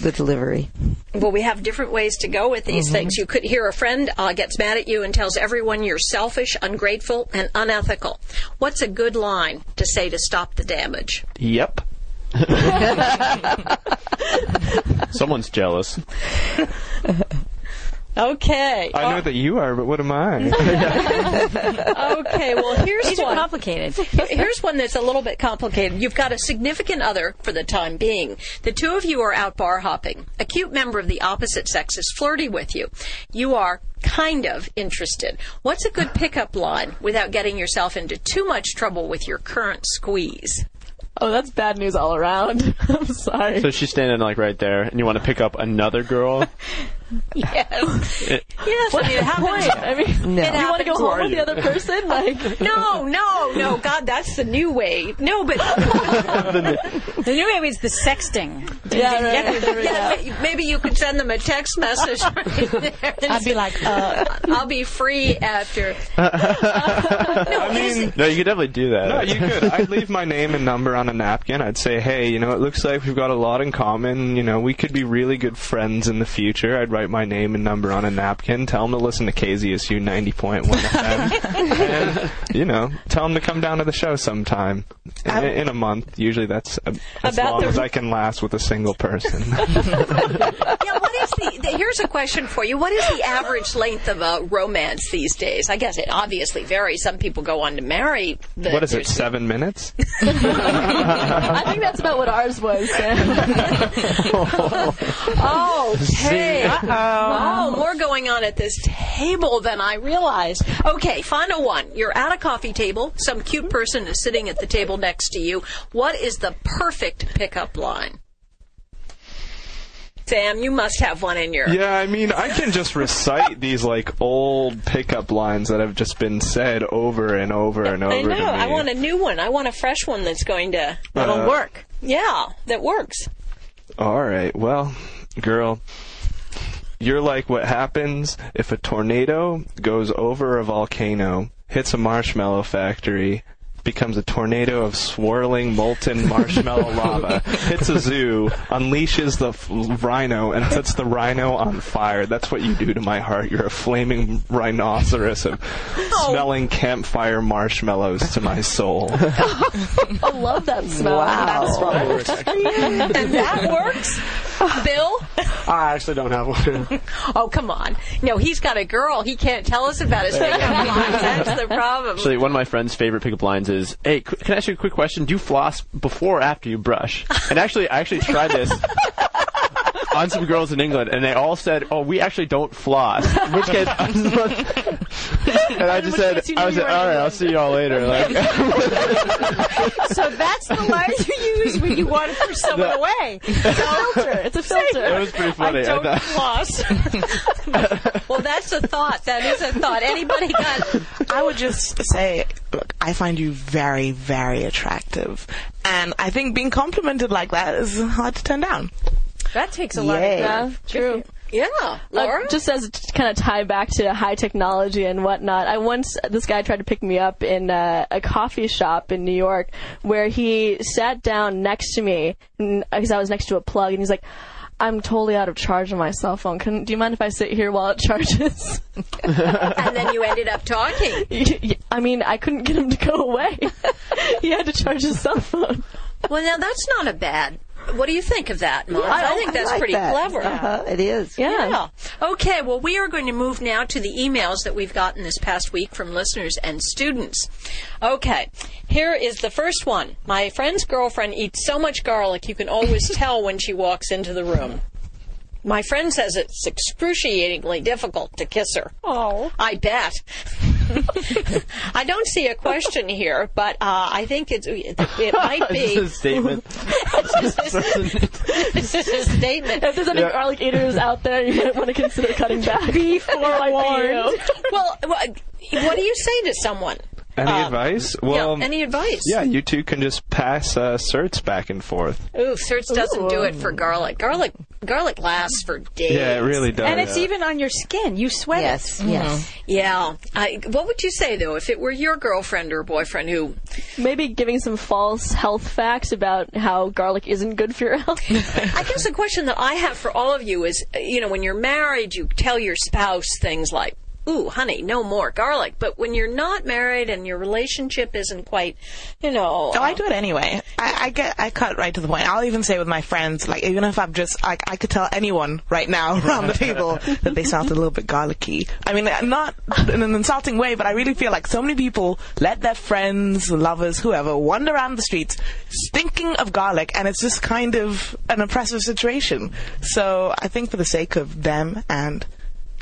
The delivery. Well, we have different ways to go with these things. You could hear a friend uh, gets mad at you and tells everyone you're selfish, ungrateful, and unethical. What's a good line to say to stop the damage? Yep. Someone's jealous. Okay. I know oh. that you are, but what am I? Okay, well, here's one. These are one. complicated. Here's one that's a little bit complicated. You've got a significant other for the time being. The two of you are out bar hopping. A cute member of the opposite sex is flirty with you. You are kind of interested. What's a good pickup line without getting yourself into too much trouble with your current squeeze? oh, that's bad news all around. I'm sorry. So she's standing like right there, and you want to pick up another girl. Yes. It- Yes, I mean, it happens. Point. I mean, No. you want to go home with the other person? Like, No, no, no, God, that's the new way. No, but The new way is the sexting. yeah, right. There we yeah, go. maybe you could send them a text message. Right there I'd be like, uh, I'll be free after. I mean, no, you could definitely do that. no, you could. I'd leave my name and number on a napkin. I'd say, hey, you know, it looks like we've got a lot in common. You know, we could be really good friends in the future. I'd write my name and number on a napkin. Tell them to listen to KZSU 90.1 FM. and, you know, tell them to come down to the show sometime in, in a month. Usually that's uh, as About long the- as I can last with a single person. Yeah, what is the, the? Here's a question for you. What is the average length of a romance these days? I guess it obviously varies. Some people go on to marry. The, what is it, there's- seven minutes? I think that's about what ours was, Oh, okay. Oh, more going on at this table than I realized. Okay, final one. You're at a coffee table. Some cute person is sitting at the table next to you. What is the perfect pickup line? Sam, you must have one in your. Yeah, I mean, I can just recite these like old pickup lines that have just been said over and over and over. I know. To me. I want a new one. I want a fresh one that's going to. That'll Uh, work. Yeah, that works. All right. Well, girl, you're like what happens if a tornado goes over a volcano, hits a marshmallow factory, becomes a tornado of swirling molten marshmallow lava, hits a zoo, unleashes the f- rhino, and sets the rhino on fire. That's what you do to my heart. You're a flaming rhinoceros of oh. smelling campfire marshmallows to my soul. I love that smell. Wow. and that works. Bill? I actually don't have one. Oh, come on. No, he's got a girl. He can't tell us about his pickup lines. That's the problem. Actually, one of my friend's favorite pickup lines is, "Hey, qu- can I ask you a quick question? Do you floss before or after you brush?" And actually, I actually tried this. on some girls in England, and they all said, "Oh, we actually don't floss." In which case, I was like- and I just which said, "I knew was you like, were all in right, I'll see y'all later." Like, So that's the line you use when you want to push someone away. filter. It's a filter. it was pretty funny. I don't thought- floss. Well, that's a thought. That is a thought. Anybody got? I would just say, look, I find you very, very attractive. And I think being complimented like that is hard to turn down. That takes a lot Yay. of Yeah, true. Yeah, Laura. Uh, just as to kind of tie back to high technology and whatnot, I once this guy tried to pick me up in uh, a coffee shop in New York, where he sat down next to me because I was next to a plug, and he's like. I'm totally out of charge on my cell phone. Can, do you mind if I sit here while it charges? and then you ended up talking. I mean, I couldn't get him to go away. he had to charge his cell phone. Well, now that's not a bad. What do you think of that, Mom? I, think that's like pretty that. clever. Uh-huh, it is. Yeah. Okay, well, we are going to move now to the emails that we've gotten this past week from listeners and students. Okay, here is the first one. My friend's girlfriend eats so much garlic you can always tell when she walks into the room. My friend says it's excruciatingly difficult to kiss her. Oh. I bet. I don't see a question here, but uh, I think it's, it, it might This be. is a statement. this is a statement. If there's any Yeah. garlic eaters out there, you might want to consider cutting back. Be forewarned. well, well, what do you say to someone? Any Um, advice? Well, yeah, any advice? yeah, you two can just pass uh, certs back and forth. Ooh, Certs doesn't do it for garlic. Garlic, garlic lasts for days. Yeah, it really does. And it's even on your skin. You sweat Yes, it. yes. Yeah. I, what would you say though if it were your girlfriend or boyfriend who? Maybe giving some false health facts about how garlic isn't good for your health. I guess the question that I have for all of you is, uh, you know, when you're married, you tell your spouse things like. Ooh, honey, no more garlic. But when you're not married and your relationship isn't quite, you know. Oh, I um, do it anyway. I, I get, I cut right to the point. I'll even say with my friends, like even if I'm just, like, I could tell anyone right now around the table that they sound a little bit garlicky. I mean, not in an insulting way, but I really feel like so many people let their friends, lovers, whoever, wander around the streets stinking of garlic, and it's just kind of an oppressive situation. So I think for the sake of them and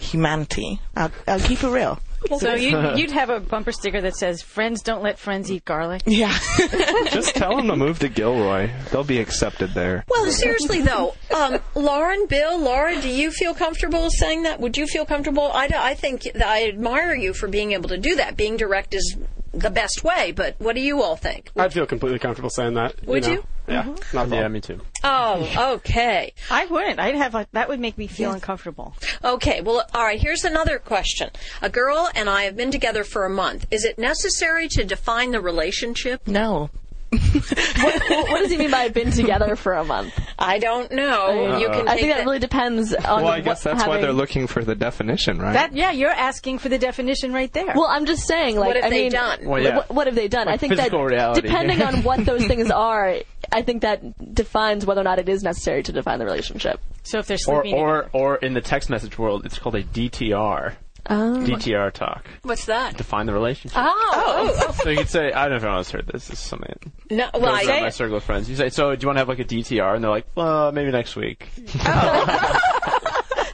humanity, I'll, I'll keep it real. So you'd, you'd have a bumper sticker that says, "Friends don't let friends eat garlic." Yeah. Just tell them to move to Gilroy. They'll be accepted there. Well, seriously though, um, Lauren, Bill, Laura, do you feel comfortable saying that? Would you feel comfortable? I, I think I admire you for being able to do that. Being direct is the best way. But what do you all think? I'd feel completely comfortable saying that. Would know. you? Yeah. Mm-hmm. Not at all. yeah, me too. Oh, okay. I wouldn't. I'd have a, that would make me feel uncomfortable. Okay, well, all right, here's another question. A girl and I have been together for a month. Is it necessary to define the relationship? no. what, what does he mean by been together for a month? I don't know. you uh, can I think that that- really depends on. Well, I guess that's why they're looking for the definition, right? That yeah, you're asking for the definition right there. Well, I'm just saying, like, What have I they mean, done? Well, yeah. what, what have they done? Like I think that reality. depending on what those things are, I think that defines whether or not it is necessary to define the relationship. so if they're Or, sleeping, or, or in the text message world, it's called a DTR. Oh. DTR talk. What's that? Define the relationship. Oh, oh, So you could say, I don't know if anyone's heard this. This is something that no. Well, goes I around my circle of friends. You say, so do you want to have like a DTR? And they're like, well, maybe next week.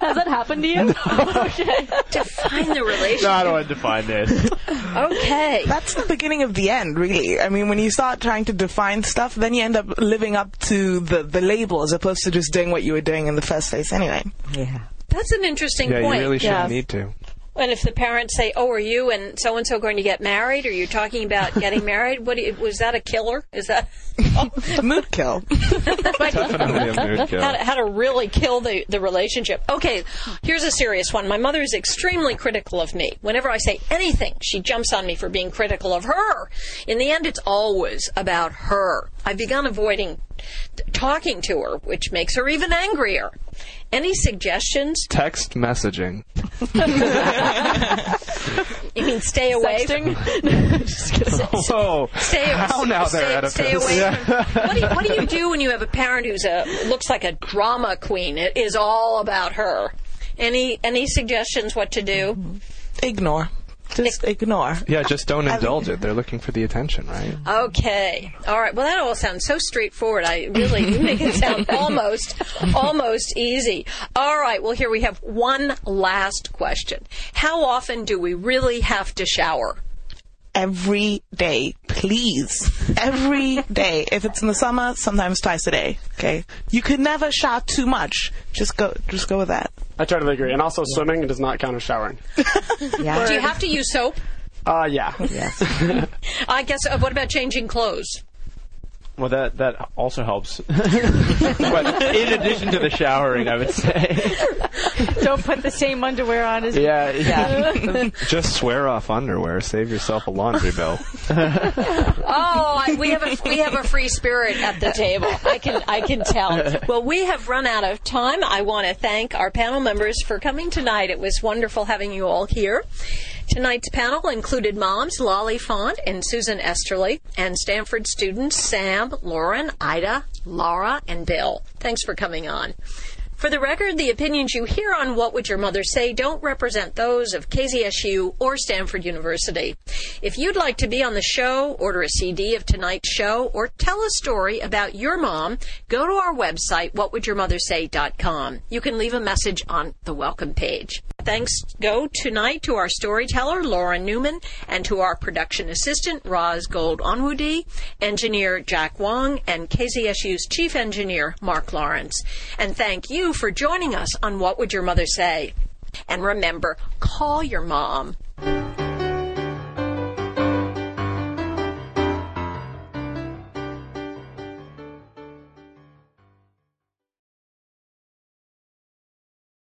Has that happened to you? okay. Oh, define the relationship. no, I don't want to define this. Okay. That's the beginning of the end, really. I mean, when you start trying to define stuff, then you end up living up to the, the label as opposed to just doing what you were doing in the first place anyway. Yeah. That's an interesting yeah, point. you really shouldn't Yeah. need to. And if the parents say, "Oh, are you and so and so going to get married? Are you talking about getting married? What do you, was that a killer? Is that Mood kill. Definitely a mood kill. how to, how to really kill the the relationship?" Okay, here's a serious one. My mother is extremely critical of me. Whenever I say anything, she jumps on me for being critical of her. In the end, it's always about her. I've begun avoiding t- talking to her, which makes her even angrier. Any suggestions? Text messaging. You mean stay away? Sexting? Oh, Stay, how now stay, there, stay away Yeah. from, what, do you, what do you do when you have a parent who's a looks like a drama queen? It is all about her. Any any suggestions what to do? Ignore. Just ignore. Yeah, just don't indulge it. They're looking for the attention, right? Okay. All right. Well, that all sounds so straightforward. I really you make it sound almost, almost easy. All right. Well, here we have one last question. How often do we really have to shower? every day, please. Every day. If it's in the summer, sometimes twice a day. Okay. You could never shower too much. Just go. Just go with that. I totally agree. And also, swimming does not count as showering. yeah. Do you have to use soap? Uh, yeah. Yes. I guess. Uh, what about changing clothes? Well, that that also helps. but in addition to the showering, I would say. Don't put the same underwear on as. Yeah, yeah. Just swear off underwear. Save yourself a laundry bill. oh, I, we have a we have a free spirit at the table. I can I can tell. Well, we have run out of time. I want to thank our panel members for coming tonight. It was wonderful having you all here. Tonight's panel included moms Lolly Font and Susan Esterly, and Stanford students Sam, Lauren, Ida, Laura, and Bill. Thanks for coming on. For the record, the opinions you hear on What Would Your Mother Say don't represent those of KZSU or Stanford University. If you'd like to be on the show, order a CD of tonight's show, or tell a story about your mom, go to our website, whatwouldyourmothersay.com. You can leave a message on the welcome page. Thanks go tonight to our storyteller, Lauren Newman, and to our production assistant, Roz Gold Onwudi, engineer Jack Wong, and KZSU's chief engineer, Mark Lawrence. And thank you for joining us on What Would Your Mother Say? And remember, call your mom.